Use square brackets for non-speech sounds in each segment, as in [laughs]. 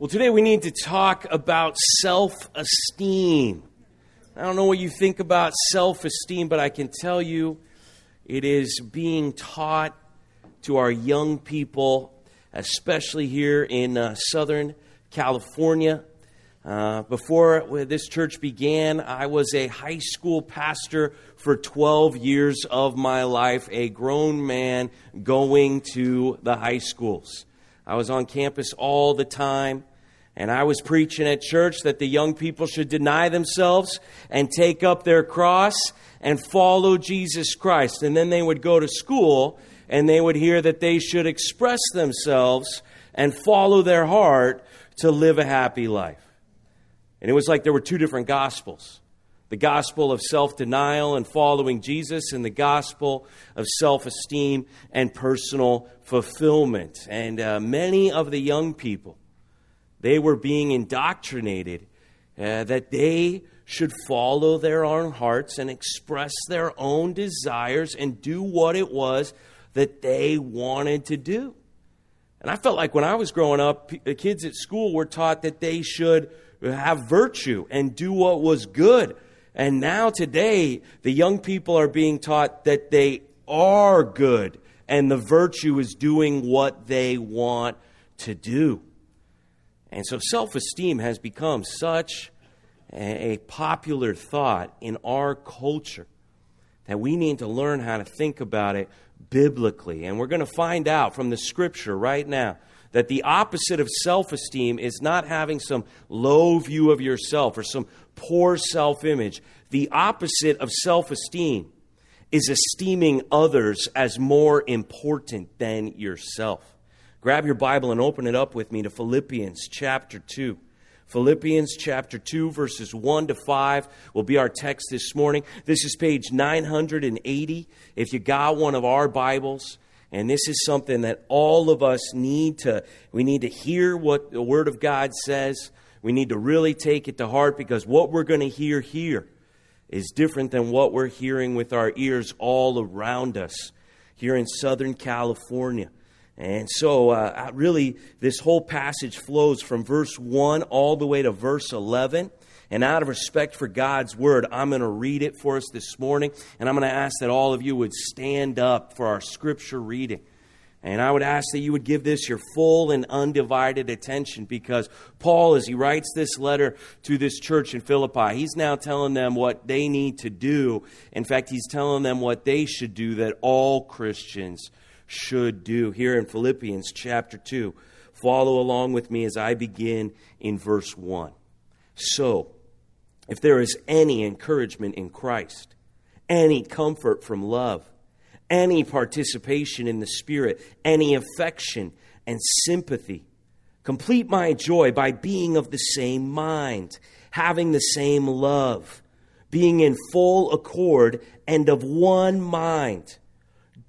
Well, today we need to talk about self esteem. I don't know what you think about self esteem, but I can tell you it is being taught to our young people, especially here in uh, Southern California. Uh, before this church began, I was a high school pastor for 12 years of my life, a grown man going to the high schools. I was on campus all the time. And I was preaching at church that the young people should deny themselves and take up their cross and follow Jesus Christ. And then they would go to school and they would hear that they should express themselves and follow their heart to live a happy life. And it was like there were two different gospels the gospel of self denial and following Jesus, and the gospel of self esteem and personal fulfillment. And uh, many of the young people they were being indoctrinated uh, that they should follow their own hearts and express their own desires and do what it was that they wanted to do. And I felt like when I was growing up, the kids at school were taught that they should have virtue and do what was good. And now today, the young people are being taught that they are good and the virtue is doing what they want to do. And so self esteem has become such a popular thought in our culture that we need to learn how to think about it biblically. And we're going to find out from the scripture right now that the opposite of self esteem is not having some low view of yourself or some poor self image. The opposite of self esteem is esteeming others as more important than yourself. Grab your Bible and open it up with me to Philippians chapter 2. Philippians chapter 2, verses 1 to 5 will be our text this morning. This is page 980. If you got one of our Bibles, and this is something that all of us need to, we need to hear what the Word of God says. We need to really take it to heart because what we're going to hear here is different than what we're hearing with our ears all around us here in Southern California. And so, uh, really, this whole passage flows from verse 1 all the way to verse 11. And out of respect for God's word, I'm going to read it for us this morning. And I'm going to ask that all of you would stand up for our scripture reading. And I would ask that you would give this your full and undivided attention because Paul, as he writes this letter to this church in Philippi, he's now telling them what they need to do. In fact, he's telling them what they should do that all Christians should do. Here in Philippians chapter 2, follow along with me as I begin in verse 1. So, if there is any encouragement in Christ, any comfort from love, any participation in the Spirit, any affection and sympathy, complete my joy by being of the same mind, having the same love, being in full accord and of one mind.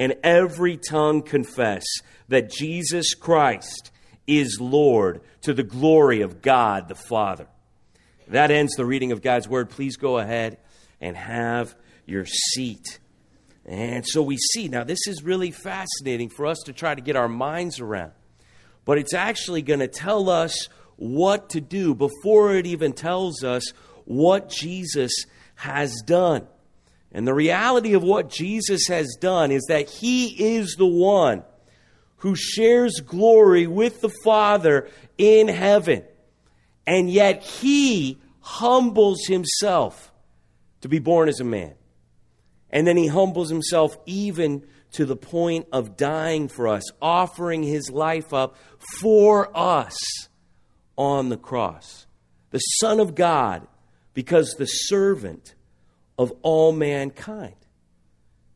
and every tongue confess that Jesus Christ is Lord to the glory of God the Father. That ends the reading of God's Word. Please go ahead and have your seat. And so we see, now this is really fascinating for us to try to get our minds around. But it's actually going to tell us what to do before it even tells us what Jesus has done. And the reality of what Jesus has done is that he is the one who shares glory with the Father in heaven. And yet he humbles himself to be born as a man. And then he humbles himself even to the point of dying for us, offering his life up for us on the cross. The Son of God, because the servant of all mankind.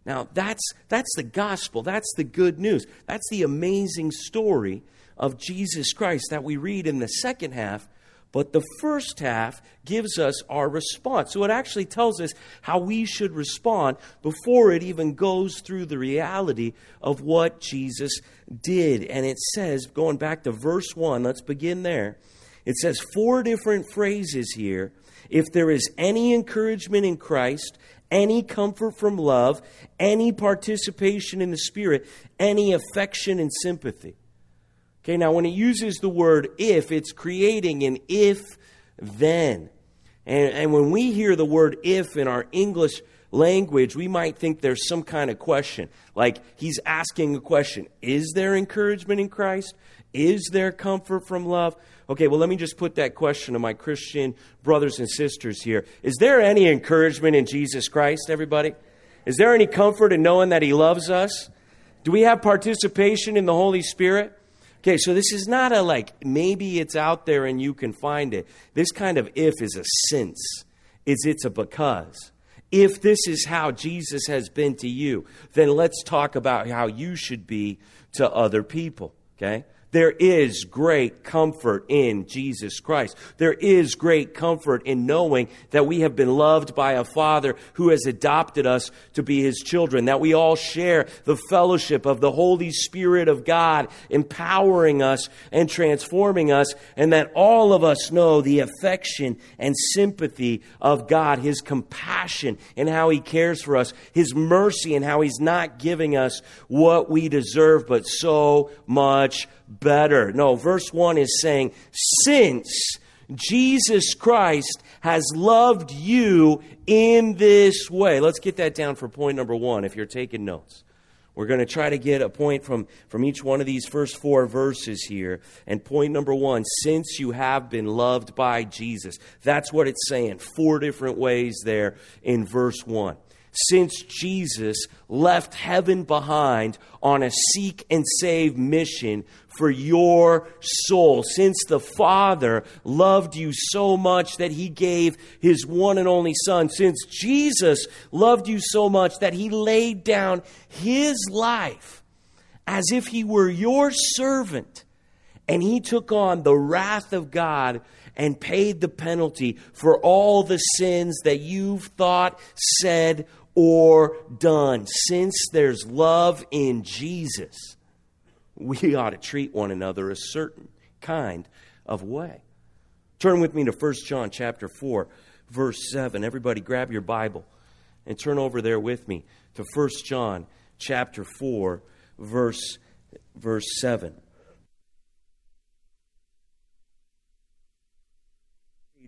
Now, that's, that's the gospel. That's the good news. That's the amazing story of Jesus Christ that we read in the second half. But the first half gives us our response. So it actually tells us how we should respond before it even goes through the reality of what Jesus did. And it says, going back to verse 1, let's begin there. It says four different phrases here. If there is any encouragement in Christ, any comfort from love, any participation in the Spirit, any affection and sympathy. Okay, now when it uses the word if, it's creating an if then. And, and when we hear the word if in our English language, we might think there's some kind of question. Like he's asking a question Is there encouragement in Christ? Is there comfort from love? Okay, well, let me just put that question to my Christian brothers and sisters here. Is there any encouragement in Jesus Christ, everybody? Is there any comfort in knowing that He loves us? Do we have participation in the Holy Spirit? Okay, so this is not a like, maybe it's out there and you can find it. This kind of if is a since, it's, it's a because. If this is how Jesus has been to you, then let's talk about how you should be to other people. Okay? There is great comfort in Jesus Christ. There is great comfort in knowing that we have been loved by a Father who has adopted us to be His children, that we all share the fellowship of the Holy Spirit of God empowering us and transforming us, and that all of us know the affection and sympathy of God, His compassion and how He cares for us, His mercy and how He's not giving us what we deserve, but so much better. No, verse 1 is saying, since Jesus Christ has loved you in this way. Let's get that down for point number one if you're taking notes. We're going to try to get a point from, from each one of these first four verses here. And point number one, since you have been loved by Jesus. That's what it's saying. Four different ways there in verse one since Jesus left heaven behind on a seek and save mission for your soul. Since the Father loved you so much that he gave his one and only Son. Since Jesus loved you so much that he laid down his life as if he were your servant and he took on the wrath of God and paid the penalty for all the sins that you've thought, said, or done. Since there's love in Jesus, we ought to treat one another a certain kind of way. Turn with me to 1 John chapter 4, verse 7. Everybody grab your Bible and turn over there with me to 1 John chapter 4, verse, verse 7.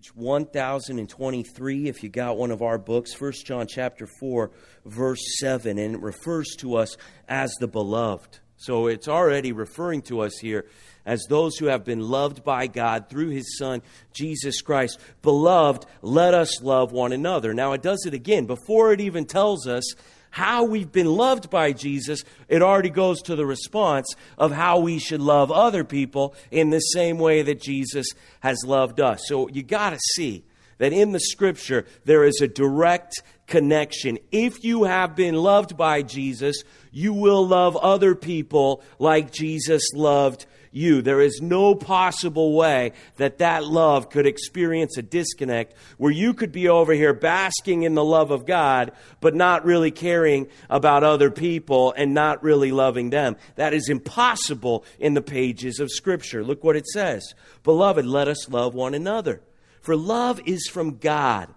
Page 1023 if you got one of our books First john chapter 4 verse 7 and it refers to us as the beloved. So it's already referring to us here as those who have been loved by god through his son jesus christ. Beloved let us love one another. Now it does it again. Before it even tells us how we've been loved by Jesus, it already goes to the response of how we should love other people in the same way that Jesus has loved us. So you got to see that in the scripture there is a direct connection. If you have been loved by Jesus, you will love other people like Jesus loved you. There is no possible way that that love could experience a disconnect where you could be over here basking in the love of God, but not really caring about other people and not really loving them. That is impossible in the pages of Scripture. Look what it says Beloved, let us love one another. For love is from God.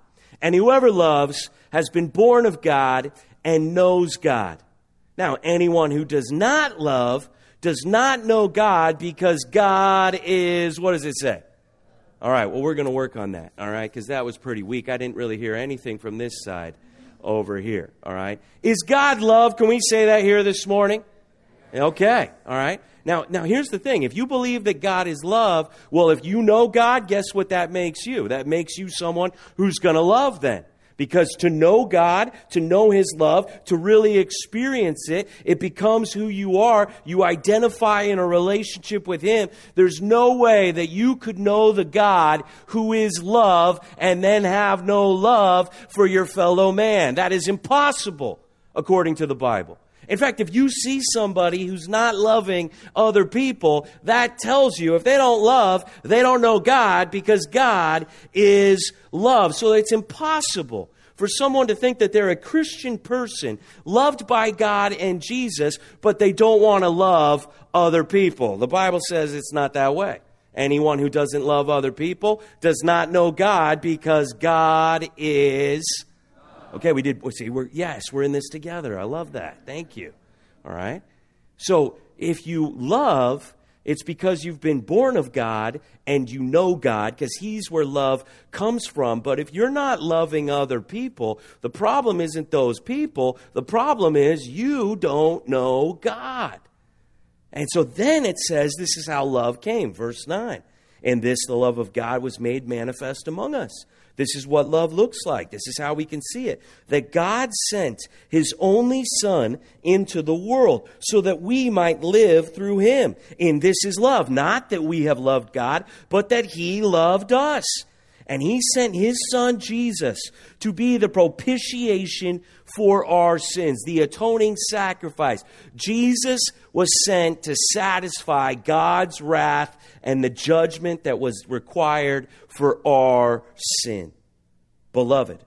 And whoever loves has been born of God and knows God. Now, anyone who does not love does not know God because God is, what does it say? All right, well, we're going to work on that, all right, because that was pretty weak. I didn't really hear anything from this side over here, all right? Is God love? Can we say that here this morning? Okay, all right. Now, now here's the thing. If you believe that God is love, well, if you know God, guess what that makes you? That makes you someone who's going to love then. Because to know God, to know His love, to really experience it, it becomes who you are. You identify in a relationship with Him. There's no way that you could know the God who is love and then have no love for your fellow man. That is impossible according to the Bible. In fact, if you see somebody who's not loving other people, that tells you if they don't love, they don't know God because God is love. So it's impossible for someone to think that they're a Christian person, loved by God and Jesus, but they don't want to love other people. The Bible says it's not that way. Anyone who doesn't love other people does not know God because God is Okay, we did. See, we're yes, we're in this together. I love that. Thank you. All right. So if you love, it's because you've been born of God and you know God, because He's where love comes from. But if you're not loving other people, the problem isn't those people. The problem is you don't know God. And so then it says, This is how love came. Verse 9. And this, the love of God, was made manifest among us this is what love looks like. This is how we can see it. That God sent his only Son into the world so that we might live through him. And this is love. Not that we have loved God, but that he loved us. And he sent his Son Jesus to be the propitiation for our sins, the atoning sacrifice. Jesus was sent to satisfy God's wrath and the judgment that was required for our sin. Beloved,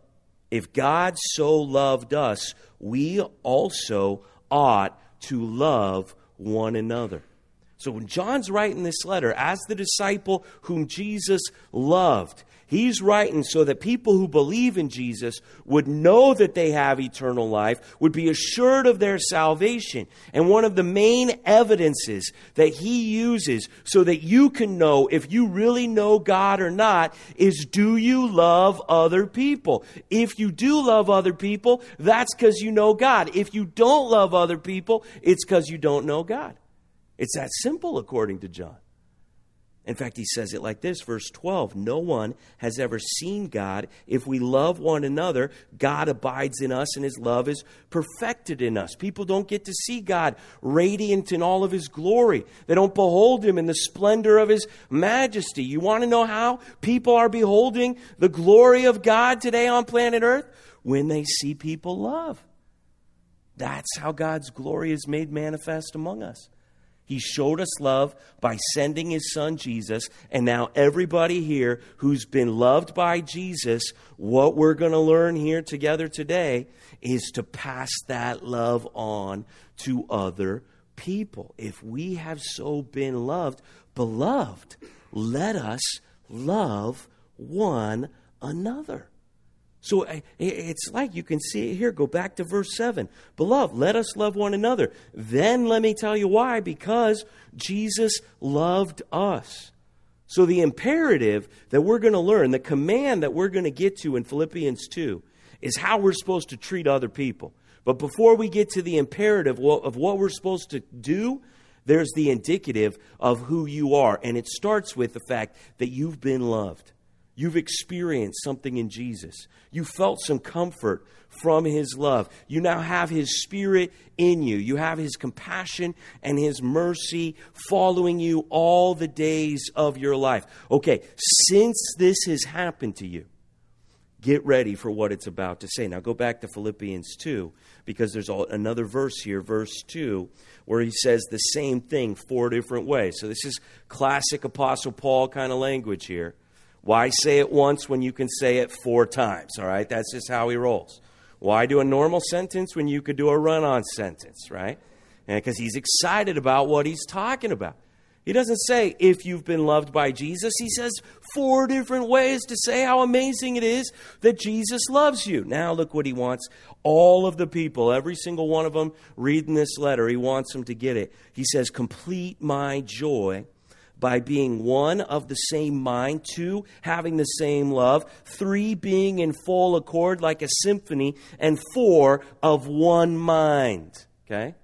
if God so loved us, we also ought to love one another. So when John's writing this letter, as the disciple whom Jesus loved, He's writing so that people who believe in Jesus would know that they have eternal life, would be assured of their salvation. And one of the main evidences that he uses so that you can know if you really know God or not is do you love other people? If you do love other people, that's because you know God. If you don't love other people, it's because you don't know God. It's that simple, according to John. In fact, he says it like this, verse 12 No one has ever seen God. If we love one another, God abides in us and his love is perfected in us. People don't get to see God radiant in all of his glory, they don't behold him in the splendor of his majesty. You want to know how people are beholding the glory of God today on planet Earth? When they see people love. That's how God's glory is made manifest among us. He showed us love by sending his son Jesus. And now, everybody here who's been loved by Jesus, what we're going to learn here together today is to pass that love on to other people. If we have so been loved, beloved, let us love one another. So it's like you can see it here. Go back to verse 7. Beloved, let us love one another. Then let me tell you why. Because Jesus loved us. So the imperative that we're going to learn, the command that we're going to get to in Philippians 2, is how we're supposed to treat other people. But before we get to the imperative of what we're supposed to do, there's the indicative of who you are. And it starts with the fact that you've been loved. You've experienced something in Jesus. You felt some comfort from His love. You now have His Spirit in you. You have His compassion and His mercy following you all the days of your life. Okay, since this has happened to you, get ready for what it's about to say. Now go back to Philippians 2 because there's another verse here, verse 2, where he says the same thing four different ways. So this is classic Apostle Paul kind of language here. Why say it once when you can say it four times? All right, that's just how he rolls. Why do a normal sentence when you could do a run on sentence, right? Because he's excited about what he's talking about. He doesn't say, if you've been loved by Jesus. He says four different ways to say how amazing it is that Jesus loves you. Now, look what he wants all of the people, every single one of them reading this letter, he wants them to get it. He says, Complete my joy by being one of the same mind, two, having the same love, three, being in full accord like a symphony, and four, of one mind. Okay?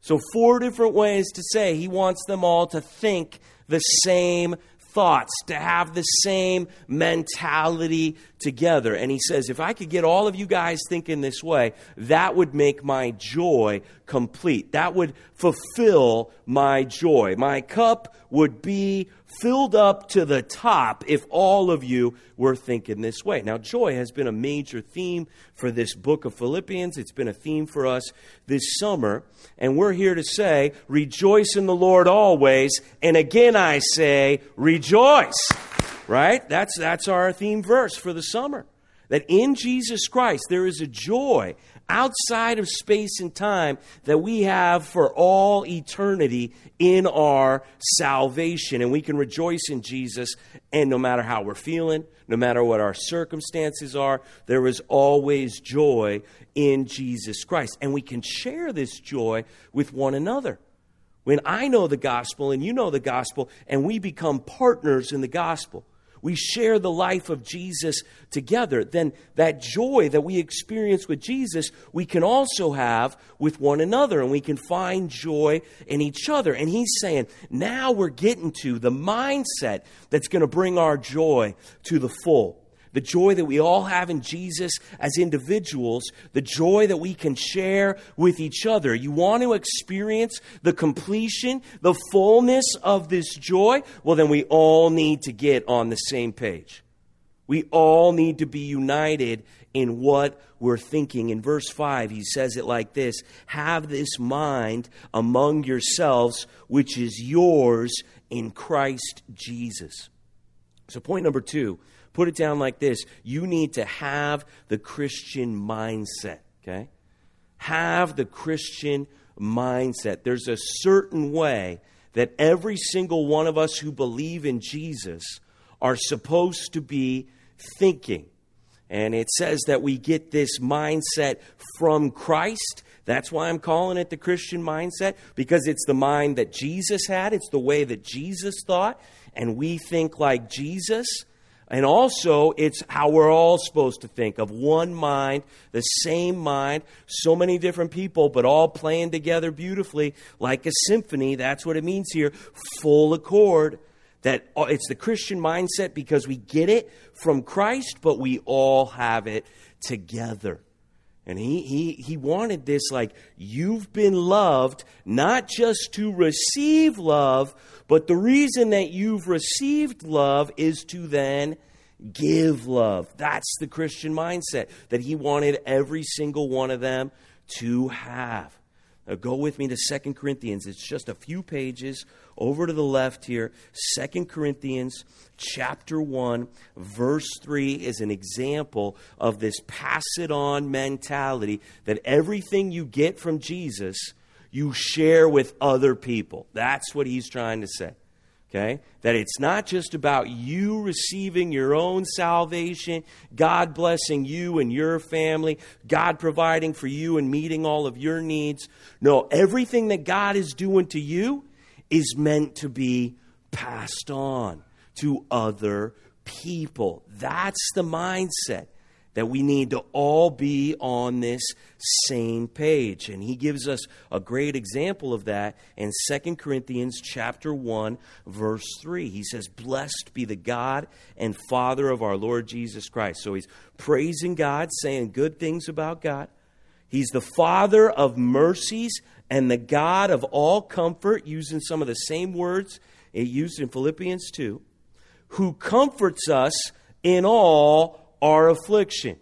So, four different ways to say he wants them all to think the same thoughts, to have the same mentality together. And he says, if I could get all of you guys thinking this way, that would make my joy complete. That would fulfill my joy. My cup would be filled up to the top if all of you were thinking this way. Now, joy has been a major theme for this book of Philippians. It's been a theme for us this summer. And we're here to say, rejoice in the Lord always. And again, I say, rejoice. Right? That's, that's our theme verse for the summer. That in Jesus Christ there is a joy outside of space and time that we have for all eternity in our salvation. And we can rejoice in Jesus, and no matter how we're feeling, no matter what our circumstances are, there is always joy in Jesus Christ. And we can share this joy with one another. When I know the gospel and you know the gospel, and we become partners in the gospel, we share the life of Jesus together, then that joy that we experience with Jesus, we can also have with one another, and we can find joy in each other. And he's saying, now we're getting to the mindset that's going to bring our joy to the full the joy that we all have in Jesus as individuals, the joy that we can share with each other. You want to experience the completion, the fullness of this joy? Well, then we all need to get on the same page. We all need to be united in what we're thinking. In verse 5, he says it like this Have this mind among yourselves, which is yours in Christ Jesus. So, point number two put it down like this you need to have the Christian mindset, okay? Have the Christian mindset. There's a certain way that every single one of us who believe in Jesus are supposed to be thinking. And it says that we get this mindset from Christ. That's why I'm calling it the Christian mindset, because it's the mind that Jesus had, it's the way that Jesus thought, and we think like Jesus. And also, it's how we're all supposed to think of one mind, the same mind, so many different people, but all playing together beautifully like a symphony. That's what it means here full accord. That uh, it's the Christian mindset because we get it from Christ, but we all have it together. And he, he, he wanted this like, you've been loved not just to receive love, but the reason that you've received love is to then give love. That's the Christian mindset that he wanted every single one of them to have. Now go with me to Second Corinthians. It's just a few pages over to the left here. Second Corinthians chapter 1, verse 3 is an example of this pass it on mentality that everything you get from Jesus, you share with other people. That's what he's trying to say. Okay? That it's not just about you receiving your own salvation, God blessing you and your family, God providing for you and meeting all of your needs. No, everything that God is doing to you is meant to be passed on to other people. That's the mindset that we need to all be on this same page. And he gives us a great example of that in 2 corinthians chapter 1 verse 3 he says blessed be the god and father of our lord jesus christ. So he's praising god saying good things about god. He's the father of mercies and the god of all comfort using some of the same words he used in philippians 2 who comforts us in all our affliction.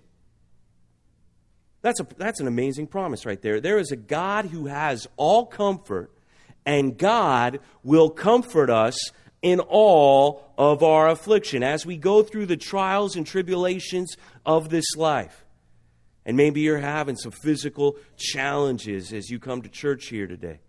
That's, a, that's an amazing promise right there. There is a God who has all comfort, and God will comfort us in all of our affliction as we go through the trials and tribulations of this life. And maybe you're having some physical challenges as you come to church here today.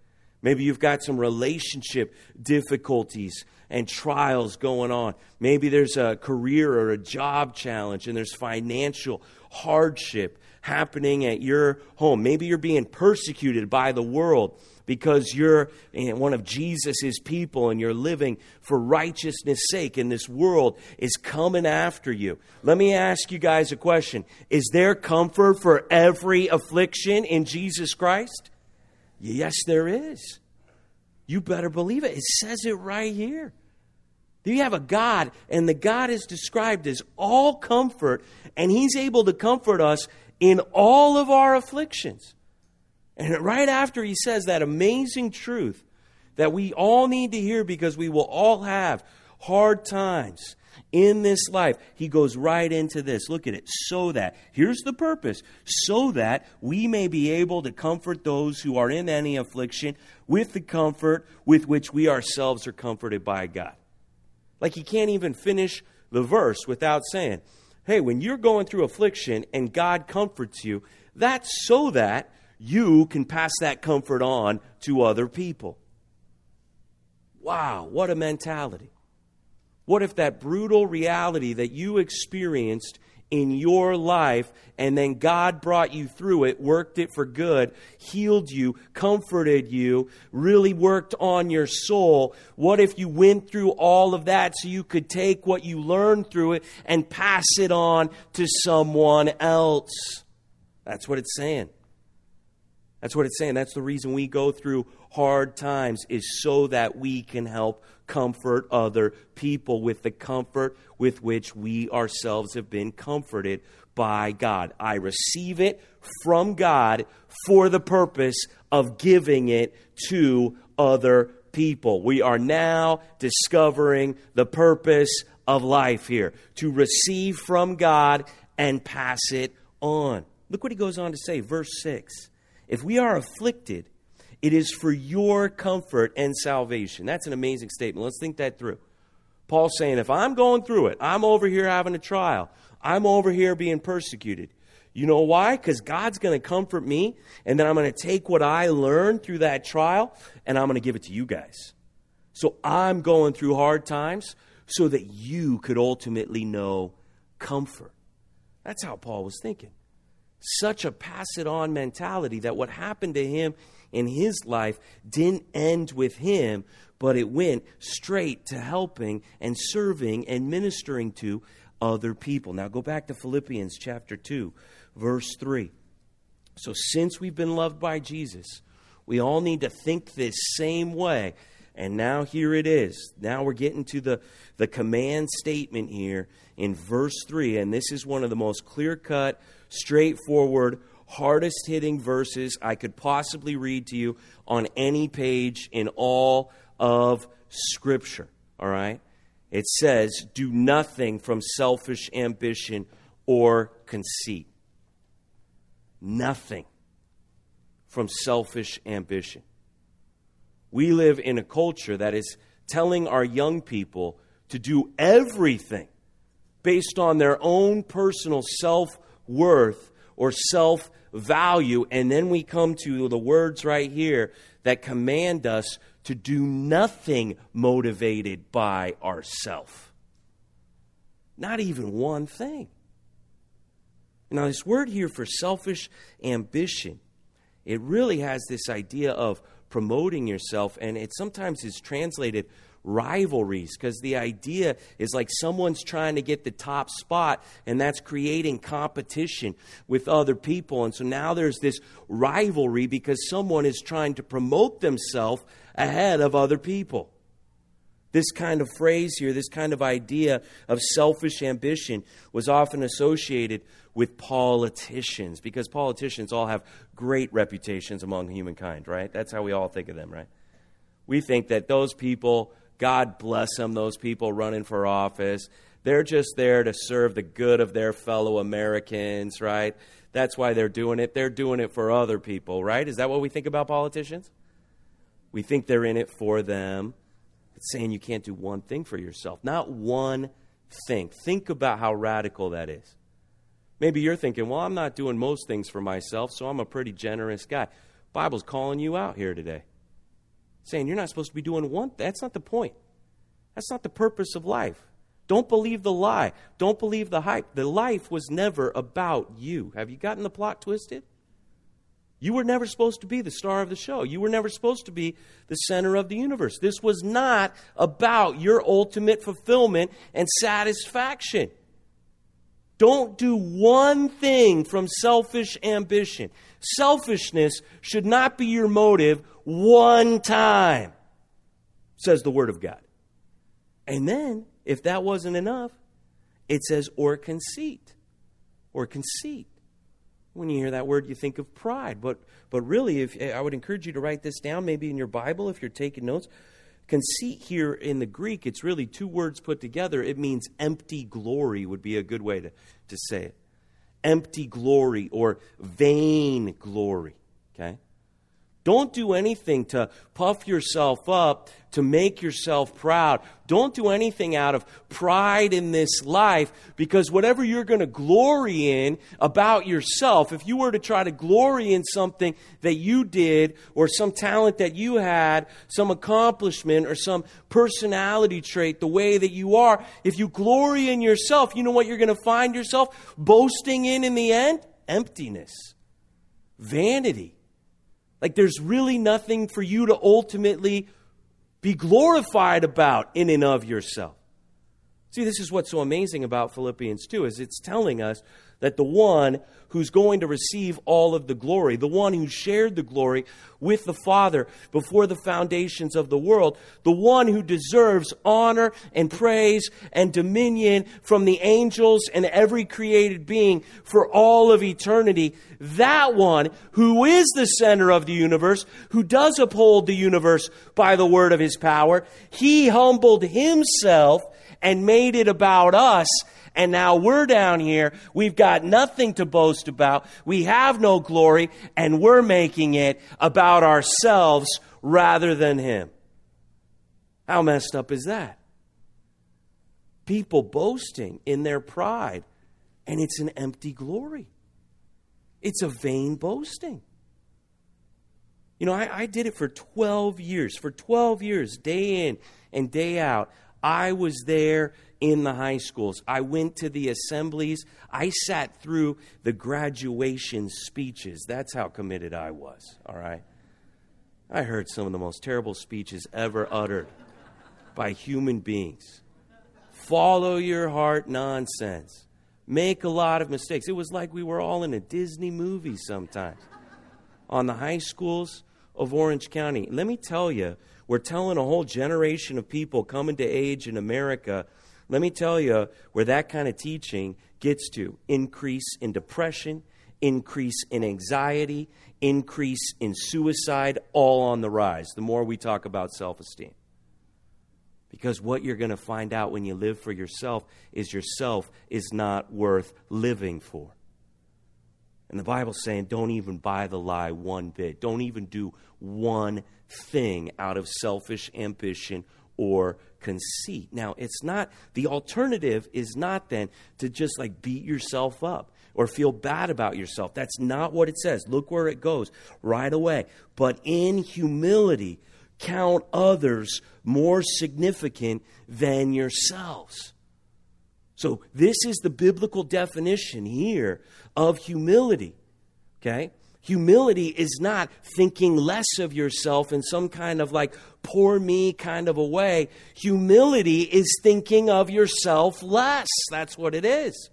Maybe you've got some relationship difficulties and trials going on. Maybe there's a career or a job challenge and there's financial hardship happening at your home. Maybe you're being persecuted by the world because you're one of Jesus' people and you're living for righteousness' sake, and this world is coming after you. Let me ask you guys a question Is there comfort for every affliction in Jesus Christ? Yes, there is. You better believe it. It says it right here. You have a God, and the God is described as all comfort, and He's able to comfort us in all of our afflictions. And right after He says that amazing truth that we all need to hear because we will all have hard times in this life, He goes right into this. Look at it. So that, here's the purpose, so that we may be able to comfort those who are in any affliction with the comfort with which we ourselves are comforted by God. Like he can't even finish the verse without saying, hey, when you're going through affliction and God comforts you, that's so that you can pass that comfort on to other people. Wow, what a mentality. What if that brutal reality that you experienced in your life, and then God brought you through it, worked it for good, healed you, comforted you, really worked on your soul. What if you went through all of that so you could take what you learned through it and pass it on to someone else? That's what it's saying. That's what it's saying. That's the reason we go through hard times, is so that we can help comfort other people with the comfort with which we ourselves have been comforted by God. I receive it from God for the purpose of giving it to other people. We are now discovering the purpose of life here to receive from God and pass it on. Look what he goes on to say, verse 6. If we are afflicted, it is for your comfort and salvation. That's an amazing statement. Let's think that through. Paul's saying, if I'm going through it, I'm over here having a trial, I'm over here being persecuted. You know why? Because God's going to comfort me, and then I'm going to take what I learned through that trial, and I'm going to give it to you guys. So I'm going through hard times so that you could ultimately know comfort. That's how Paul was thinking. Such a pass it on mentality that what happened to him in his life didn't end with him, but it went straight to helping and serving and ministering to other people. Now go back to Philippians chapter 2, verse 3. So, since we've been loved by Jesus, we all need to think this same way. And now here it is. Now we're getting to the, the command statement here in verse 3. And this is one of the most clear cut, straightforward, hardest hitting verses I could possibly read to you on any page in all of Scripture. All right? It says, Do nothing from selfish ambition or conceit. Nothing from selfish ambition. We live in a culture that is telling our young people to do everything based on their own personal self worth or self value. And then we come to the words right here that command us to do nothing motivated by ourself. Not even one thing. Now, this word here for selfish ambition, it really has this idea of promoting yourself, and it sometimes is translated rivalries because the idea is like someone's trying to get the top spot and that's creating competition with other people. And so now there's this rivalry because someone is trying to promote themselves ahead of other people. This kind of phrase here, this kind of idea of selfish ambition was often associated with politicians because politicians all have great reputations among humankind, right? That's how we all think of them, right? We think that those people God bless them, those people running for office. They're just there to serve the good of their fellow Americans, right? That's why they're doing it. They're doing it for other people, right? Is that what we think about politicians? We think they're in it for them. It's saying you can't do one thing for yourself. Not one thing. Think about how radical that is. Maybe you're thinking, well, I'm not doing most things for myself, so I'm a pretty generous guy. Bible's calling you out here today saying you're not supposed to be doing one. That's not the point. That's not the purpose of life. Don't believe the lie. Don't believe the hype. The life was never about you. Have you gotten the plot twisted? You were never supposed to be the star of the show. You were never supposed to be the center of the universe. This was not about your ultimate fulfillment and satisfaction. Don't do one thing from selfish ambition. Selfishness should not be your motive one time, says the Word of God. And then, if that wasn't enough, it says, or conceit. Or conceit. When you hear that word, you think of pride. But, but really, if, I would encourage you to write this down, maybe in your Bible if you're taking notes. Conceit here in the Greek, it's really two words put together. It means empty glory, would be a good way to, to say it. Empty glory or vain glory. Okay? Don't do anything to puff yourself up, to make yourself proud. Don't do anything out of pride in this life because whatever you're going to glory in about yourself, if you were to try to glory in something that you did or some talent that you had, some accomplishment or some personality trait, the way that you are, if you glory in yourself, you know what you're going to find yourself boasting in in the end? Emptiness, vanity like there's really nothing for you to ultimately be glorified about in and of yourself. See, this is what's so amazing about Philippians 2 is it's telling us that the one who's going to receive all of the glory, the one who shared the glory with the Father before the foundations of the world, the one who deserves honor and praise and dominion from the angels and every created being for all of eternity, that one who is the center of the universe, who does uphold the universe by the word of his power, he humbled himself and made it about us and now we're down here. We've got nothing to boast about. We have no glory, and we're making it about ourselves rather than Him. How messed up is that? People boasting in their pride, and it's an empty glory. It's a vain boasting. You know, I, I, did it for 12 years. For 12 years, day in and day out, I was there in the high schools. I went to the assemblies. I sat through the graduation speeches. That's how committed I was, all right? I heard some of the most terrible speeches ever uttered by human beings. Follow your heart nonsense. Make a lot of mistakes. It was like we were all in a Disney movie sometimes on the high schools of Orange County. Let me tell you, we're telling a whole generation of people coming to age in America let me tell you where that kind of teaching gets to increase in depression, increase in anxiety, increase in suicide, all on the rise, the more we talk about self esteem. Because what you're going to find out when you live for yourself is yourself is not worth living for. And the Bible's saying, don't even buy the lie one bit. Don't even do one thing out of selfish ambition or conceit. Now, it's not, the alternative is not then to just like beat yourself up or feel bad about yourself. That's not what it says. Look where it goes right away. But in humility, count others more significant than yourselves. So, this is the biblical definition here of humility. Okay? Humility is not thinking less of yourself in some kind of like poor me kind of a way. Humility is thinking of yourself less. That's what it is.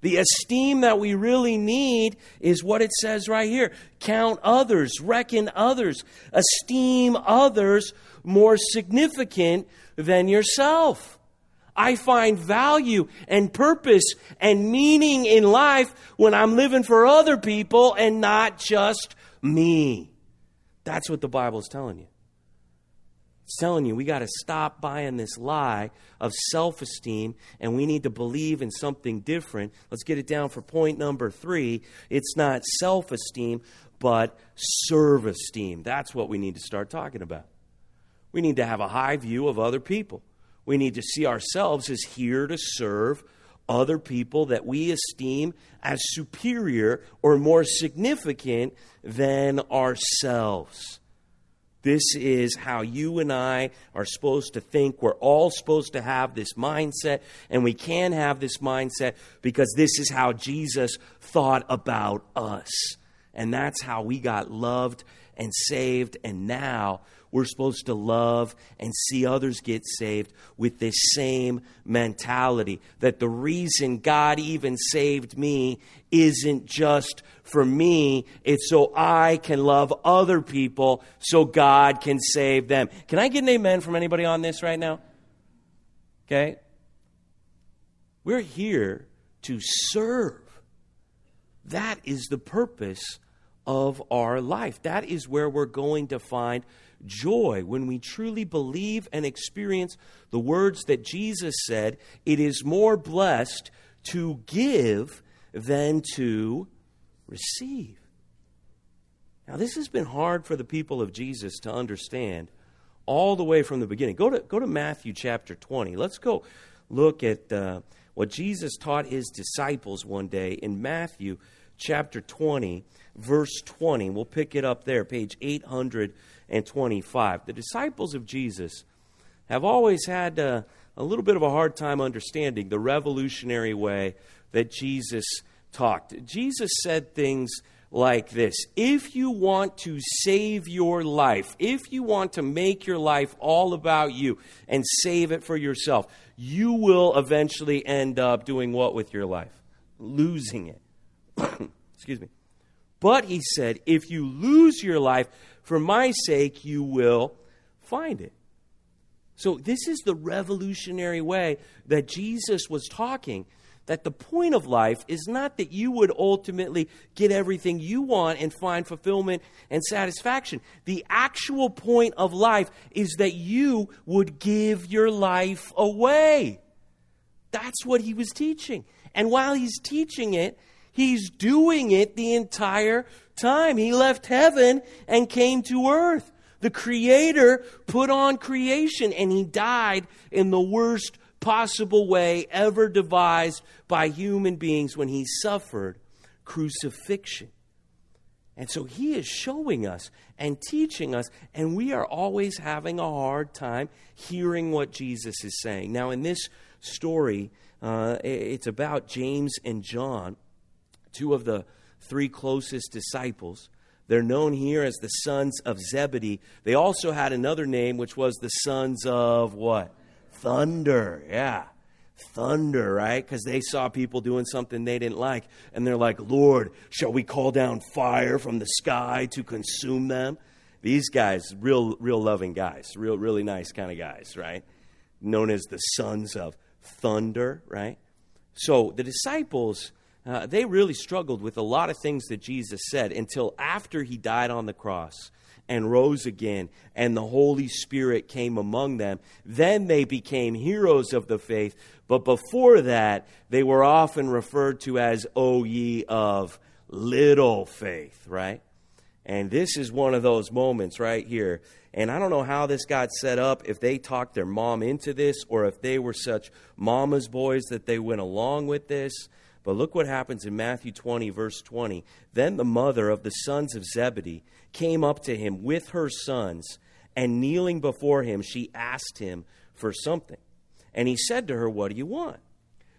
The esteem that we really need is what it says right here count others, reckon others, esteem others more significant than yourself. I find value and purpose and meaning in life when I'm living for other people and not just me. That's what the Bible is telling you. It's telling you we got to stop buying this lie of self esteem and we need to believe in something different. Let's get it down for point number three. It's not self esteem, but serve esteem. That's what we need to start talking about. We need to have a high view of other people. We need to see ourselves as here to serve other people that we esteem as superior or more significant than ourselves. This is how you and I are supposed to think. We're all supposed to have this mindset, and we can have this mindset because this is how Jesus thought about us. And that's how we got loved and saved, and now we're supposed to love and see others get saved with this same mentality. That the reason God even saved me isn't just for me, it's so I can love other people so God can save them. Can I get an amen from anybody on this right now? Okay? We're here to serve. That is the purpose of our life. That is where we're going to find joy when we truly believe and experience the words that Jesus said it is more blessed to give than to receive. Now, this has been hard for the people of Jesus to understand all the way from the beginning. Go to, go to Matthew chapter 20. Let's go look at uh, what Jesus taught his disciples one day in Matthew chapter 20, verse 20. We'll pick it up there, page 825. The disciples of Jesus have always had uh, a little bit of a hard time understanding the revolutionary way that Jesus talked. Jesus said things like this If you want to save your life, if you want to make your life all about you and save it for yourself, you will eventually end up doing what with your life? Losing it. [coughs] Excuse me. But he said, if you lose your life for my sake, you will find it. So, this is the revolutionary way that Jesus was talking that the point of life is not that you would ultimately get everything you want and find fulfillment and satisfaction. The actual point of life is that you would give your life away. That's what he was teaching. And while he's teaching it, he's doing it the entire time. He left heaven and came to earth. The Creator put on creation and he died in the worst possible way ever devised by human beings when he suffered crucifixion. And so he is showing us and teaching us, and we are always having a hard time hearing what Jesus is saying. Now, in this story, uh, it's about James and John, two of the three closest disciples. They're known here as the sons of Zebedee. They also had another name, which was the sons of what? thunder. Yeah. Thunder, right? Because they saw people doing something they didn't like. And they're like, Lord, shall we call down fire from the sky to consume them? These guys, real, real loving guys, real, really nice kind of guys, right? Known as the sons of thunder, right? So the disciples, uh, they really struggled with a lot of things that Jesus said until after he died on the cross and rose again, and the Holy Spirit came among them. Then they became heroes of the faith. But before that, they were often referred to as, O ye of little faith, right? And this is one of those moments right here. And I don't know how this got set up, if they talked their mom into this, or if they were such mama's boys that they went along with this. But look what happens in Matthew 20, verse 20. Then the mother of the sons of Zebedee came up to him with her sons, and kneeling before him, she asked him for something. And he said to her, What do you want?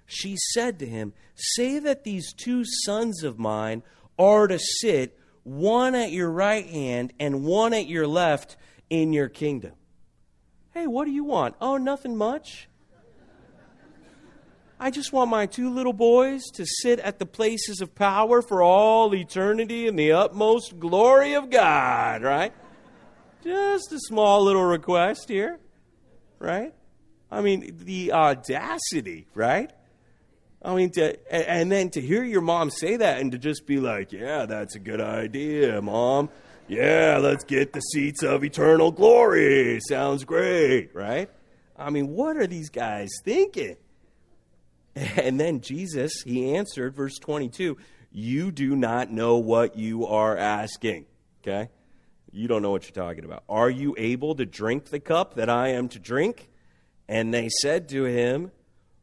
She said to him, Say that these two sons of mine are to sit, one at your right hand and one at your left, in your kingdom. Hey, what do you want? Oh, nothing much. I just want my two little boys to sit at the places of power for all eternity in the utmost glory of God, right? Just a small little request here, right? I mean, the audacity, right? I mean, to, and then to hear your mom say that and to just be like, yeah, that's a good idea, mom. Yeah, let's get the seats of eternal glory. Sounds great, right? I mean, what are these guys thinking? [laughs] And then Jesus, he answered, verse 22, You do not know what you are asking. Okay? You don't know what you're talking about. Are you able to drink the cup that I am to drink? And they said to him,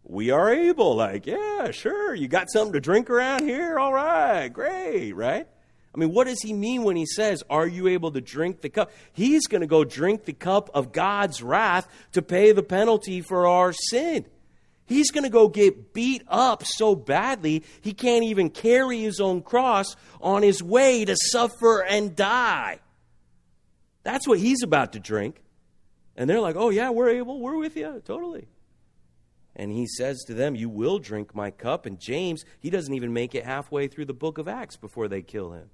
We are able. Like, yeah, sure. You got something to drink around here? All right, great, right? I mean, what does he mean when he says, Are you able to drink the cup? He's going to go drink the cup of God's wrath to pay the penalty for our sin. He's going to go get beat up so badly he can't even carry his own cross on his way to suffer and die. That's what he's about to drink. And they're like, oh, yeah, we're able. We're with you. Totally. And he says to them, You will drink my cup. And James, he doesn't even make it halfway through the book of Acts before they kill him.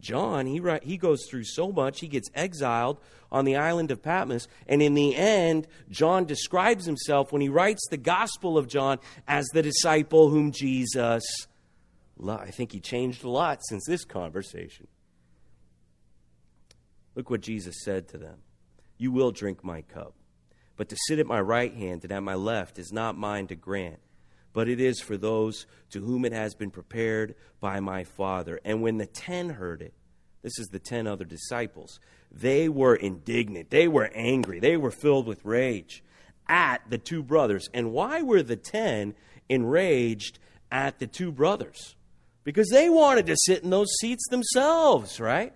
John, he, he goes through so much, he gets exiled on the island of Patmos. And in the end, John describes himself when he writes the Gospel of John as the disciple whom Jesus loved. I think he changed a lot since this conversation. Look what Jesus said to them You will drink my cup, but to sit at my right hand and at my left is not mine to grant but it is for those to whom it has been prepared by my Father. And when the ten heard it, this is the ten other disciples, they were indignant. They were angry. They were filled with rage at the two brothers. And why were the ten enraged at the two brothers? Because they wanted to sit in those seats themselves, right?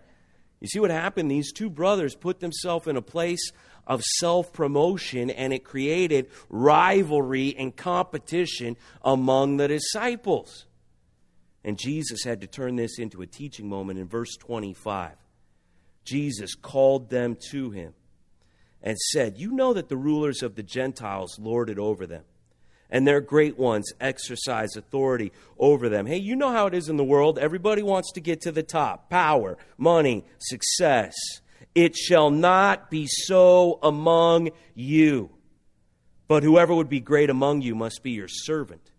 You see what happened? These two brothers put themselves in a place of self promotion and it created rivalry and competition among the disciples. And Jesus had to turn this into a teaching moment in verse 25. Jesus called them to him and said, You know that the rulers of the Gentiles lord it over them, and their great ones exercise authority over them. Hey, you know how it is in the world. Everybody wants to get to the top power, money, success. It shall not be so among you. But whoever would be great among you must be your servant.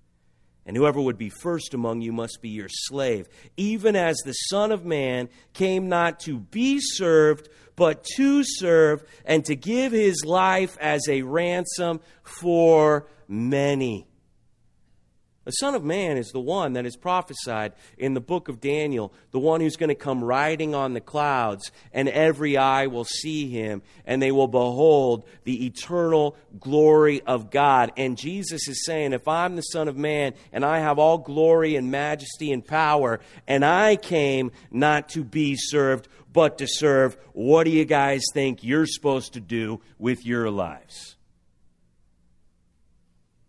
And whoever would be first among you must be your slave, even as the Son of Man came not to be served, but to serve, and to give his life as a ransom for many. The Son of Man is the one that is prophesied in the book of Daniel, the one who's going to come riding on the clouds, and every eye will see him, and they will behold the eternal glory of God. And Jesus is saying, If I'm the Son of Man, and I have all glory and majesty and power, and I came not to be served, but to serve, what do you guys think you're supposed to do with your lives?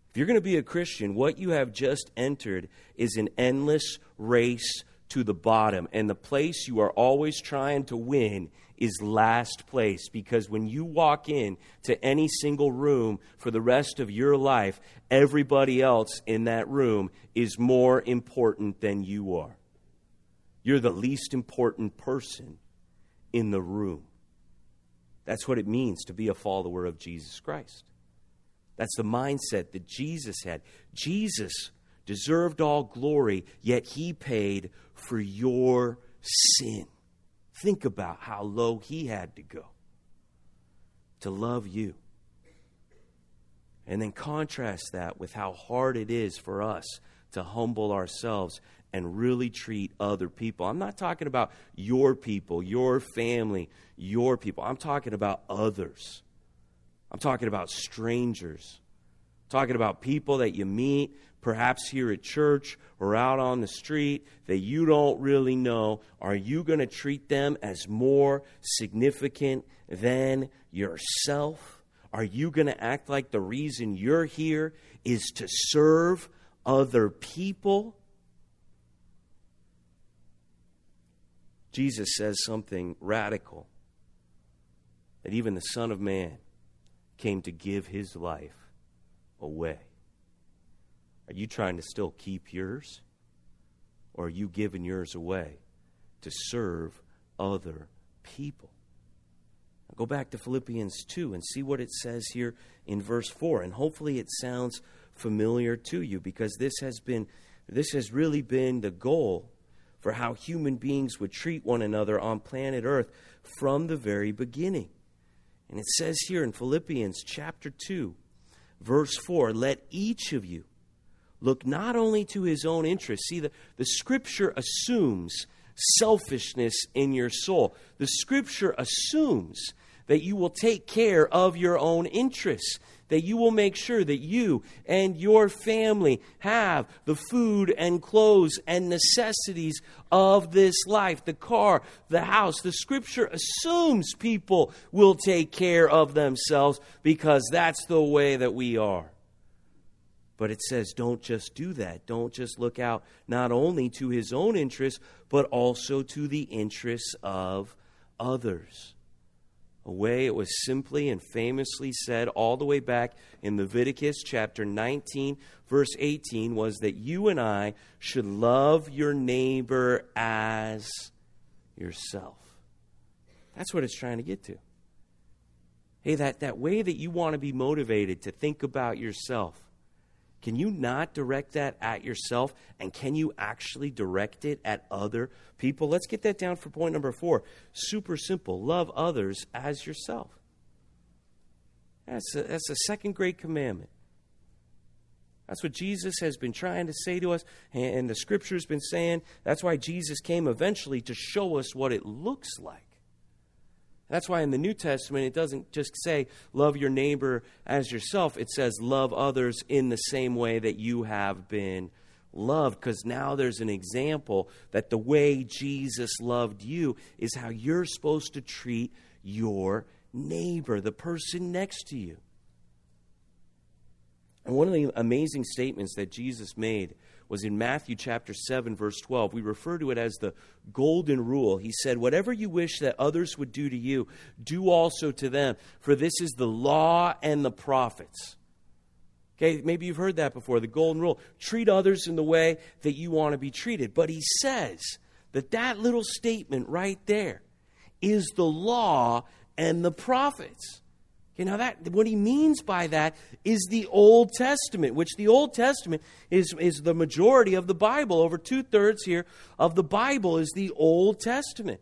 If you're going to be a Christian, what you have just entered is an endless race to the bottom. And the place you are always trying to win is last place because when you walk in to any single room for the rest of your life, everybody else in that room is more important than you are. You're the least important person in the room. That's what it means to be a follower of Jesus Christ. That's the mindset that Jesus had. Jesus deserved all glory, yet he paid for your sin. Think about how low he had to go to love you. And then contrast that with how hard it is for us to humble ourselves and really treat other people. I'm not talking about your people, your family, your people. I'm talking about others. I'm talking about strangers. I'm talking about people that you meet, perhaps here at church or out on the street, that you don't really know. Are you going to treat them as more significant than yourself? Are you going to act like the reason you're here is to serve other people? Jesus says something radical that even the Son of Man came to give his life away. Are you trying to still keep yours? Or are you giving yours away to serve other people? Now go back to Philippians 2 and see what it says here in verse 4. And hopefully it sounds familiar to you because this has been this has really been the goal for how human beings would treat one another on planet Earth from the very beginning. And it says here in Philippians chapter 2, verse 4 let each of you look not only to his own interest. See, the, the scripture assumes selfishness in your soul. The scripture assumes that you will take care of your own interests that you will make sure that you and your family have the food and clothes and necessities of this life the car, the house. The scripture assumes people will take care of themselves because that's the way that we are. But it says, don't just do that. Don't just look out not only to his own interests, but also to the interests of others. A way it was simply and famously said all the way back in Leviticus chapter 19, verse 18, was that you and I should love your neighbor as yourself. That's what it's trying to get to. Hey, that, that way that you want to be motivated to think about yourself, can you not direct that at yourself? And can you actually direct it at other people? Let's get that down for point number four. Super simple. Love others as yourself. That's a, that's a second great commandment. That's what Jesus has been trying to say to us, and the scripture's been saying. That's why Jesus came eventually to show us what it looks like. That's why in the New Testament it doesn't just say love your neighbor as yourself, it says love others in the same way that you have been loved. Because now there's an example that the way Jesus loved you is how you're supposed to treat your neighbor, the person next to you. And one of the amazing statements that Jesus made was in Matthew chapter 7 verse 12. We refer to it as the golden rule. He said, "Whatever you wish that others would do to you, do also to them, for this is the law and the prophets." Okay, maybe you've heard that before, the golden rule. Treat others in the way that you want to be treated. But he says that that little statement right there is the law and the prophets. Okay, know that what he means by that is the Old Testament, which the Old Testament is, is the majority of the Bible. Over two thirds here of the Bible is the Old Testament.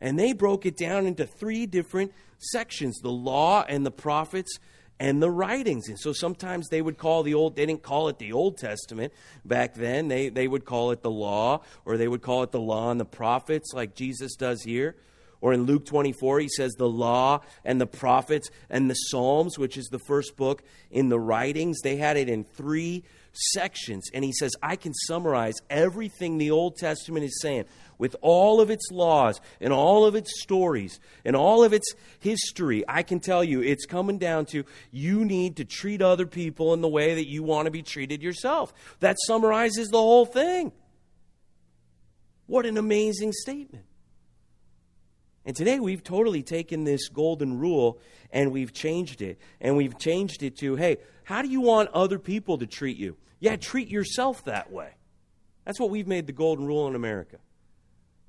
And they broke it down into three different sections the law and the prophets and the writings. And so sometimes they would call the old, they didn't call it the Old Testament back then. They, they would call it the law, or they would call it the law and the prophets, like Jesus does here. Or in Luke 24, he says the law and the prophets and the Psalms, which is the first book in the writings. They had it in three sections. And he says, I can summarize everything the Old Testament is saying with all of its laws and all of its stories and all of its history. I can tell you it's coming down to you need to treat other people in the way that you want to be treated yourself. That summarizes the whole thing. What an amazing statement. And today we've totally taken this golden rule and we've changed it. And we've changed it to hey, how do you want other people to treat you? Yeah, treat yourself that way. That's what we've made the golden rule in America.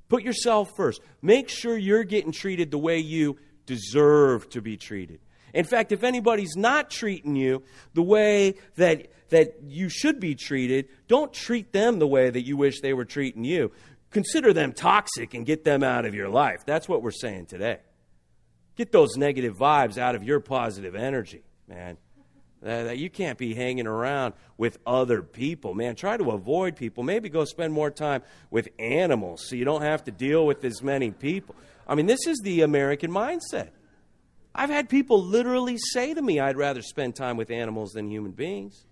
Put yourself first. Make sure you're getting treated the way you deserve to be treated. In fact, if anybody's not treating you the way that, that you should be treated, don't treat them the way that you wish they were treating you consider them toxic and get them out of your life. That's what we're saying today. Get those negative vibes out of your positive energy, man. That you can't be hanging around with other people, man. Try to avoid people. Maybe go spend more time with animals so you don't have to deal with as many people. I mean, this is the American mindset. I've had people literally say to me, I'd rather spend time with animals than human beings.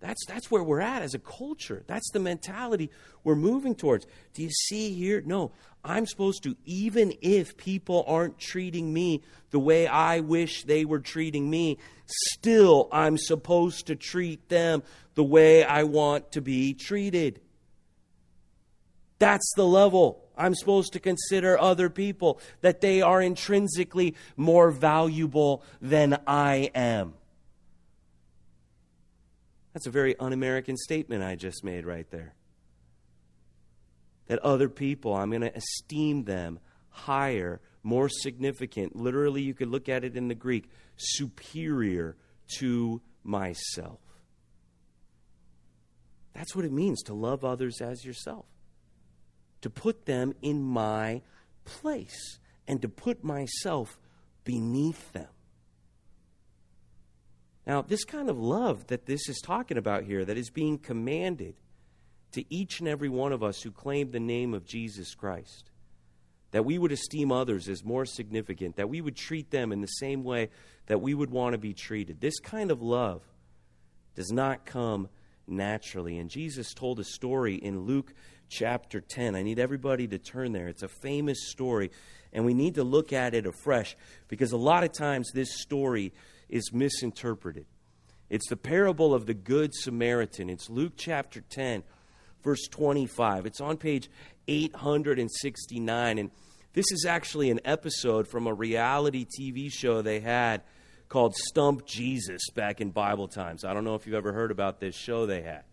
That's, that's where we're at as a culture. That's the mentality we're moving towards. Do you see here? No, I'm supposed to, even if people aren't treating me the way I wish they were treating me, still I'm supposed to treat them the way I want to be treated. That's the level. I'm supposed to consider other people, that they are intrinsically more valuable than I am. That's a very un American statement I just made right there. That other people, I'm going to esteem them higher, more significant. Literally, you could look at it in the Greek superior to myself. That's what it means to love others as yourself. To put them in my place and to put myself beneath them. Now, this kind of love that this is talking about here, that is being commanded to each and every one of us who claim the name of Jesus Christ, that we would esteem others as more significant, that we would treat them in the same way that we would want to be treated. This kind of love does not come naturally. And Jesus told a story in Luke chapter 10. I need everybody to turn there. It's a famous story, and we need to look at it afresh because a lot of times this story is misinterpreted. It's the parable of the Good Samaritan. It's Luke chapter 10, verse 25. It's on page 869. And This is actually an episode from a reality TV show they had called Stump Jesus back in Bible times. I don't know if you've ever heard about this show they had.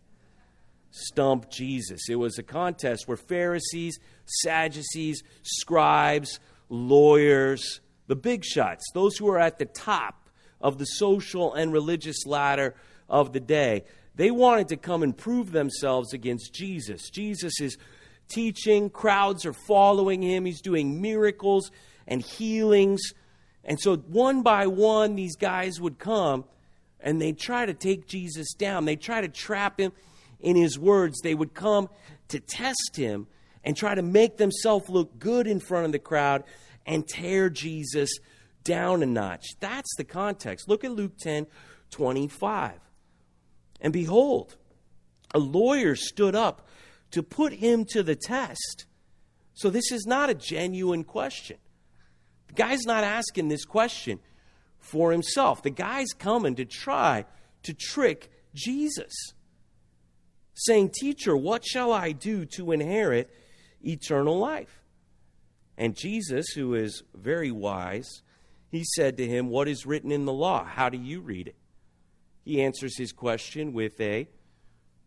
Stump Jesus. It was a contest where Pharisees, Sadducees, scribes, lawyers, the big shots, those who are at the top of the social and religious ladder of the day, they wanted to come and prove themselves against Jesus. Jesus is teaching, crowds are following him, he's doing miracles and healings. And so, one by one, these guys would come and they try to take Jesus down. They try to trap him in his words. They would come to test him and try to make themselves look good in front of the crowd and tear Jesus down a notch. That's the context. Look at Luke 10 25. And behold, a lawyer stood up to put him to the test. So this is not a genuine question. The guy's not asking this question for himself. The guy's coming to try to trick Jesus, saying, Teacher, what shall I do to inherit eternal life? And Jesus, who is very wise, he said to him, What is written in the law? How do you read it? He answers his question with a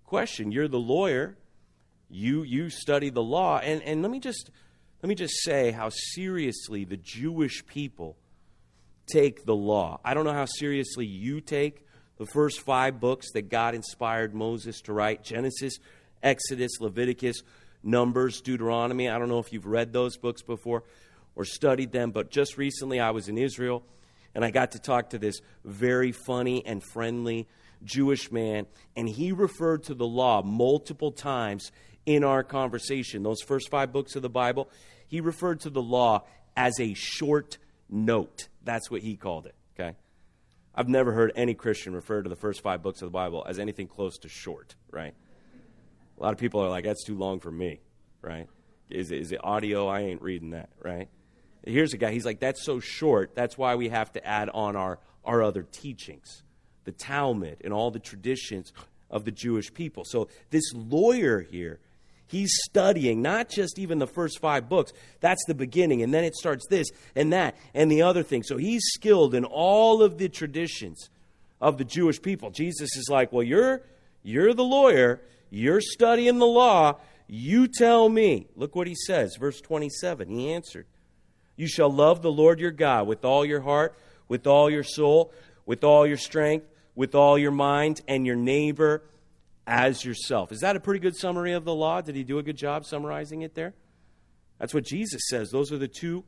question. You're the lawyer. You you study the law. And and let me just let me just say how seriously the Jewish people take the law. I don't know how seriously you take the first five books that God inspired Moses to write Genesis, Exodus, Leviticus, Numbers, Deuteronomy. I don't know if you've read those books before or studied them, but just recently I was in Israel and I got to talk to this very funny and friendly Jewish man, and he referred to the law multiple times in our conversation. Those first five books of the Bible, he referred to the law as a short note. That's what he called it, okay? I've never heard any Christian refer to the first five books of the Bible as anything close to short, right? A lot of people are like, that's too long for me, right? Is it, is it audio? I ain't reading that, right? Here's a guy, he's like, that's so short. That's why we have to add on our, our other teachings, the Talmud and all the traditions of the Jewish people. So this lawyer here, he's studying not just even the first five books, that's the beginning, and then it starts this and that and the other thing. So he's skilled in all of the traditions of the Jewish people. Jesus is like, well, you're, you're the lawyer. You're studying the law. You tell me. Look what he says, verse 27. He answered, You shall love the Lord your God with all your heart, with all your soul, with all your strength, with all your mind, and your neighbor as yourself. Is that a pretty good summary of the law? Did he do a good job summarizing it there? That's what Jesus says. Those are the two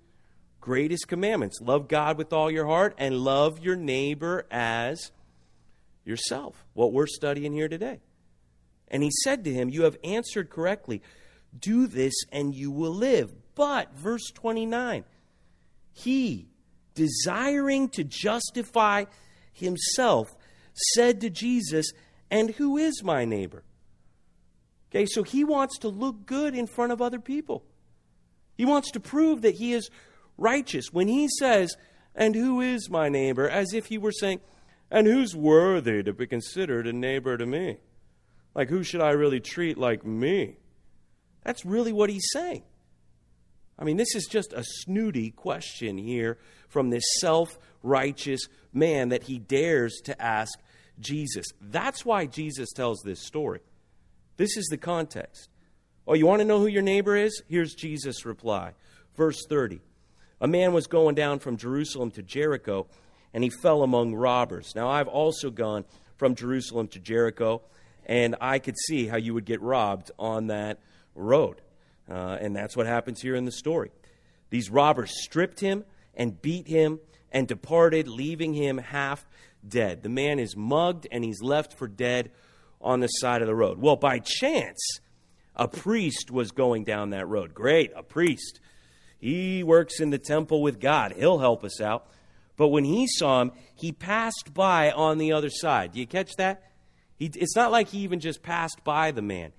greatest commandments love God with all your heart and love your neighbor as yourself. What we're studying here today. And he said to him, You have answered correctly. Do this and you will live. But, verse 29, he, desiring to justify himself, said to Jesus, And who is my neighbor? Okay, so he wants to look good in front of other people. He wants to prove that he is righteous. When he says, And who is my neighbor? as if he were saying, And who's worthy to be considered a neighbor to me? Like, who should I really treat like me? That's really what he's saying. I mean, this is just a snooty question here from this self righteous man that he dares to ask Jesus. That's why Jesus tells this story. This is the context. Oh, you want to know who your neighbor is? Here's Jesus' reply. Verse 30. A man was going down from Jerusalem to Jericho, and he fell among robbers. Now, I've also gone from Jerusalem to Jericho and I could see how you would get robbed on that road. Uh, and that's what happens here in the story. These robbers stripped him and beat him and departed, leaving him half dead. The man is mugged and he's left for dead on the side of the road. Well, by chance, a priest was going down that road. Great, a priest. He works in the temple with God. He'll help us out. But when he saw him, he passed by on the other side. Do you catch that? He, it's not like he even just passed by the man.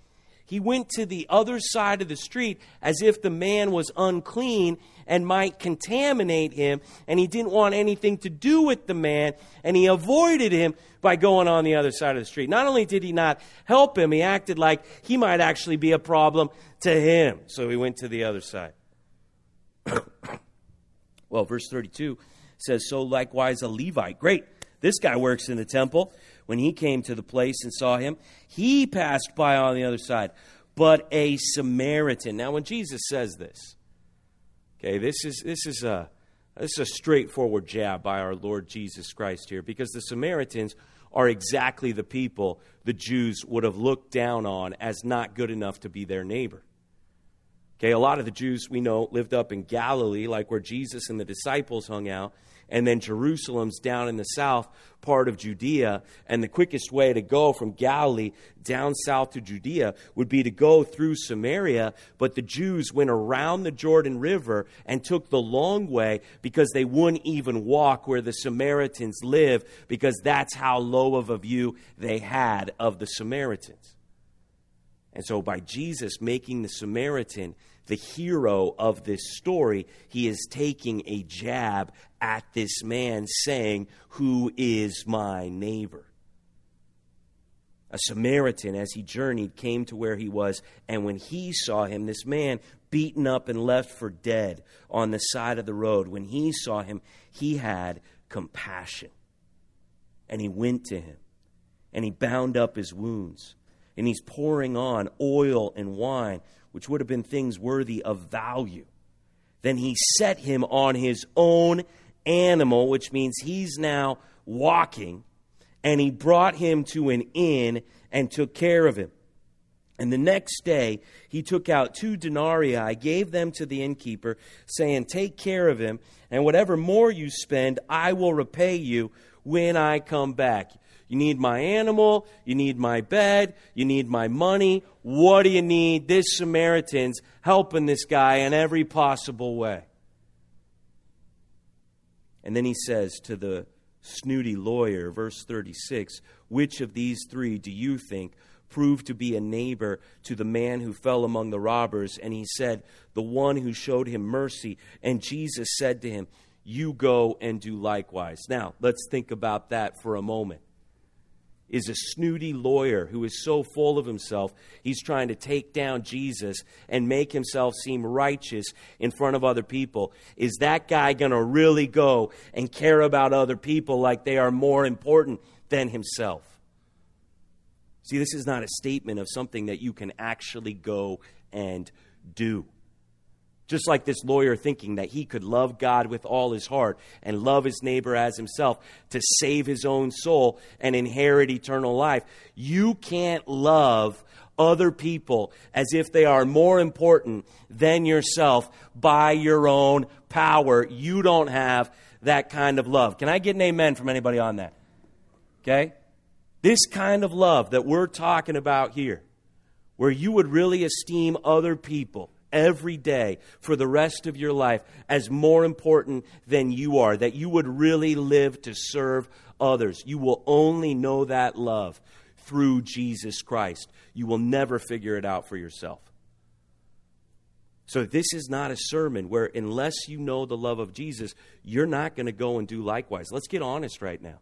He went to the other side of the street as if the man was unclean and might contaminate him, and he didn't want anything to do with the man, and he avoided him by going on the other side of the street. Not only did he not help him, he acted like he might actually be a problem to him, so he went to the other side. [coughs] Well, verse 32 says, So likewise a Levite. Great. This guy works in the temple. When he came to the place and saw him, he passed by on the other side. But a Samaritan. Now, when Jesus says this, okay, this is, this is, a, this is a straightforward jab by our Lord Jesus Christ here because the Samaritans are exactly the people the Jews would have looked down on as not good enough to be their neighbor. Okay, a lot of the Jews we know lived up in Galilee, like where Jesus and the disciples hung out, and then Jerusalem's down in the south part of Judea. And the quickest way to go from Galilee down south to Judea would be to go through Samaria. But the Jews went around the Jordan River and took the long way because they wouldn't even walk where the Samaritans live because that's how low of a view they had of the Samaritans. And so, by Jesus making the Samaritan the hero of this story, he is taking a jab at this man, saying, Who is my neighbor? A Samaritan, as he journeyed, came to where he was, and when he saw him, this man beaten up and left for dead on the side of the road, when he saw him, he had compassion. And he went to him, and he bound up his wounds, and he's pouring on oil and wine which would have been things worthy of value. Then he set him on his own animal, which means he's now walking, and he brought him to an inn and took care of him. And the next day he took out two denarii, gave them to the innkeeper, saying, Take care of him, and whatever more you spend, I will repay you when I come back. You need my animal. You need my bed. You need my money. What do you need? This Samaritan's helping this guy in every possible way. And then he says to the snooty lawyer, verse 36, which of these three do you think proved to be a neighbor to the man who fell among the robbers? And he said, The one who showed him mercy. And Jesus said to him, You go and do likewise. Now, let's think about that for a moment is a snooty lawyer who is so full of himself, he's trying to take down Jesus and make himself seem righteous in front of other people. Is that guy going to really go and care about other people like they are more important than himself? See, this is not a statement of something that you can actually go and do. Just like this lawyer thinking that he could love God with all his heart and love his neighbor as himself to save his own soul and inherit eternal life. You can't love other people as if they are more important than yourself by your own power. You don't have that kind of love. Can I get an amen from anybody on that? Okay? This kind of love that we're talking about here, where you would really esteem other people every day for the rest of your life as more important than you are, that you would really live to serve others. You will only know that love through Jesus Christ. You will never figure it out for yourself. So, this is not a sermon where, unless you know the love of Jesus, you're not going to go and do likewise. Let's get honest right now.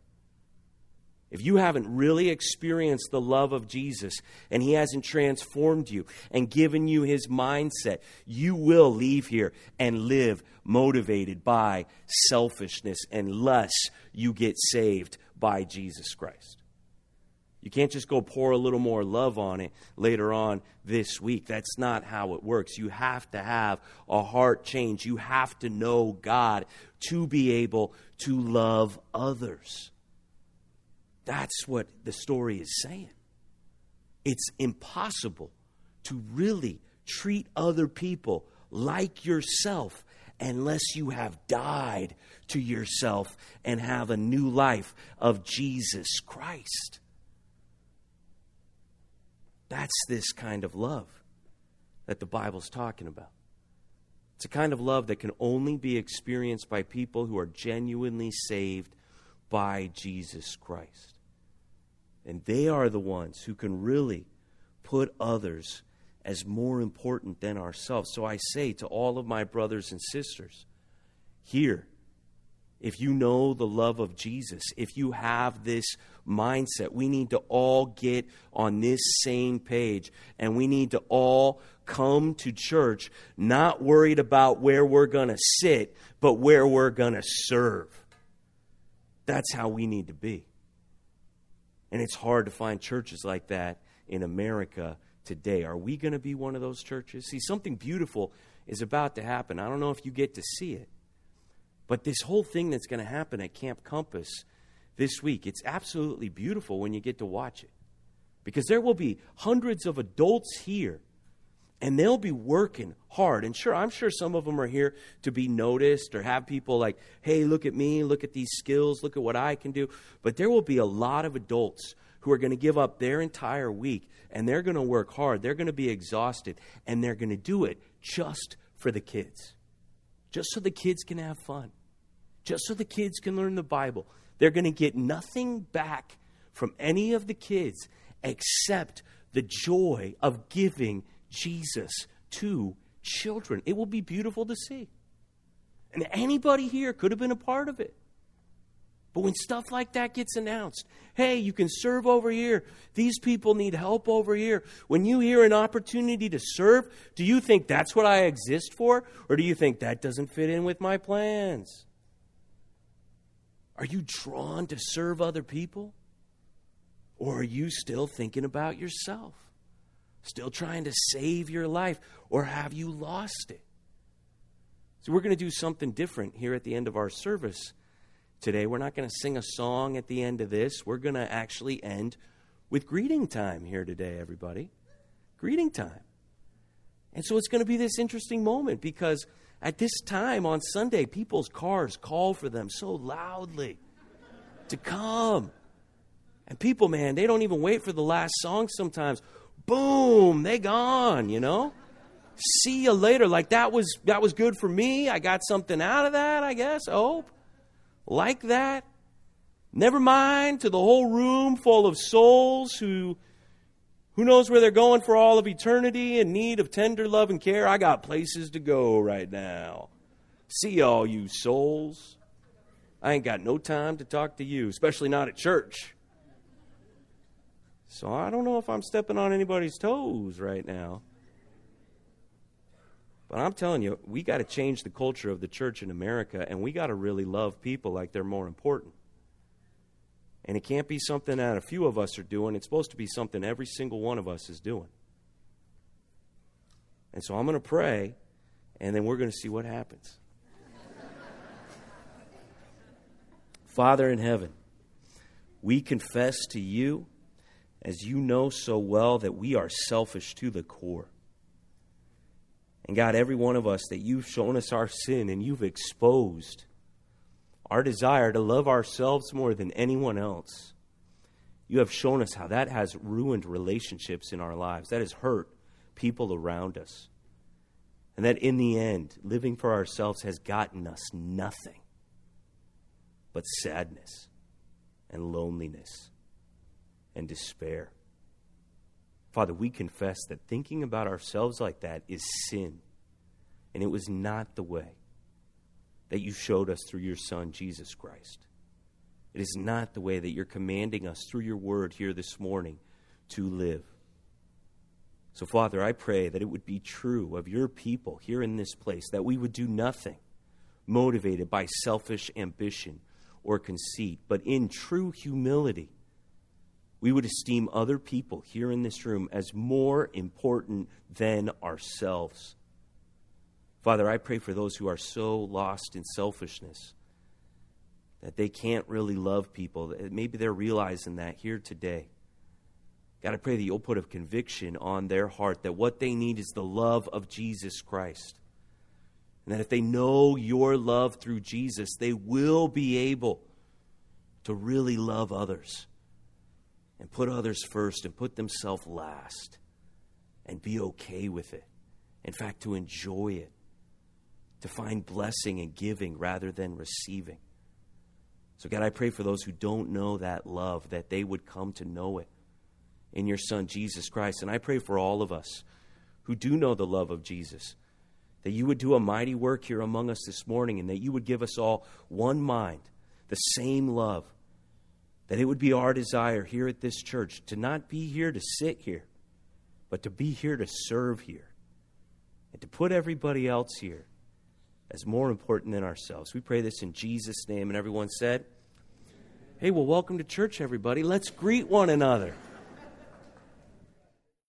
If you haven't really experienced the love of Jesus and He hasn't transformed you and given you His mindset, you will leave here and live motivated by selfishness unless you get saved by Jesus Christ. You can't just go pour a little more love on it later on this week. That's not how it works. You have to have a heart change. You have to know God to be able to love others. That's what the story is saying. It's impossible to really treat other people like yourself unless you have died to yourself and have a new life of Jesus Christ. That's this kind of love that the Bible's talking about. It's a kind of love that can only be experienced by people who are genuinely saved by Jesus Christ. And they are the ones who can really put others as more important than ourselves. So I say to all of my brothers and sisters here, if you know the love of Jesus, if you have this mindset, we need to all get on this same page and we need to all come to church not worried about where we're going to sit, but where we're going to serve. That's how we need to be. And it's hard to find churches like that in America today. Are we going to be one of those churches? See, something beautiful is about to happen. I don't know if you get to see it. But this whole thing that's going to happen at Camp Compass this week, it's absolutely beautiful when you get to watch it. Because there will be hundreds of adults here and they'll be working hard. And sure, I'm sure some of them are here to be noticed or have people like, hey, look at me, look at these skills, look at what I can do. But there will be a lot of adults who are going to give up their entire week and they're going to work hard. They're going to be exhausted and they're going to do it just for the kids, just so the kids can have fun just so the kids can learn the Bible. They're going to get nothing back from any of the kids except the joy of giving Jesus to children. It will be beautiful to see. And anybody here could have been a part of it. But when stuff like that gets announced, hey, you can serve over here. These people need help over here. When you hear an opportunity to serve, do you think that's what I exist for? Or do you think that doesn't fit in with my plans? Are you drawn to serve other people? Or are you still thinking about yourself? Still trying to save your life? Or have you lost it? So, we're going to do something different here at the end of our service today. We're not going to sing a song at the end of this. We're going to actually end with greeting time here today, everybody. Greeting time. And so, it's going to be this interesting moment because at this time on Sunday, people's cars call for them so loudly to come. And people, man, they don't even wait for the last song sometimes. Boom, they gone, you know? See you later. Like that was that was good for me. I got something out of that, I guess. Hope. Like that. Never mind to the whole room full of souls who who knows where they're going for all of eternity in need of tender love and care? I got places to go right now. See all you souls. I ain't got no time to talk to you, especially not at church. So I don't know if I'm stepping on anybody's toes right now. But I'm telling you, we got to change the culture of the church in America, and we got to really love people like they're more important. And it can't be something that a few of us are doing. It's supposed to be something every single one of us is doing. And so I'm going to pray, and then we're going to see what happens. [laughs] Father in heaven, we confess to you, as you know so well, that we are selfish to the core. And God, every one of us that you've shown us our sin and you've exposed our desire to love ourselves more than anyone else. You have shown us how that has ruined relationships in our lives, that has hurt people around us. And that in the end, living for ourselves has gotten us nothing but sadness and loneliness and despair. Father, we confess that thinking about ourselves like that is sin, and it was not the way that you showed us through your Son, Jesus Christ. It is not the way that you're commanding us through your word here this morning to live. So, Father, I pray that it would be true of your people here in this place that we would do nothing motivated by selfish ambition or conceit, but in true humility, we would esteem other people here in this room as more important than ourselves. Father, I pray for those who are so lost in selfishness that they can't really love people. Maybe they're realizing that here today. God, I pray that you'll put a conviction on their heart that what they need is the love of Jesus Christ. And that if they know your love through Jesus, they will be able to really love others and put others first and put themselves last and be okay with it. In fact, to enjoy it to find blessing in giving rather than receiving. So, God, I pray for those who don't know that love, that they would come to know it in your Son, Jesus Christ. And I pray for all of us who do know the love of Jesus, that you would do a mighty work here among us this morning, and that you would give us all one mind, the same love. That it would be our desire here at this church to not be here to sit here, but to be here to serve here, and to put everybody else here as more important than ourselves. We pray this in Jesus' name. And everyone said, Hey, well, welcome to church, everybody. Let's greet one another.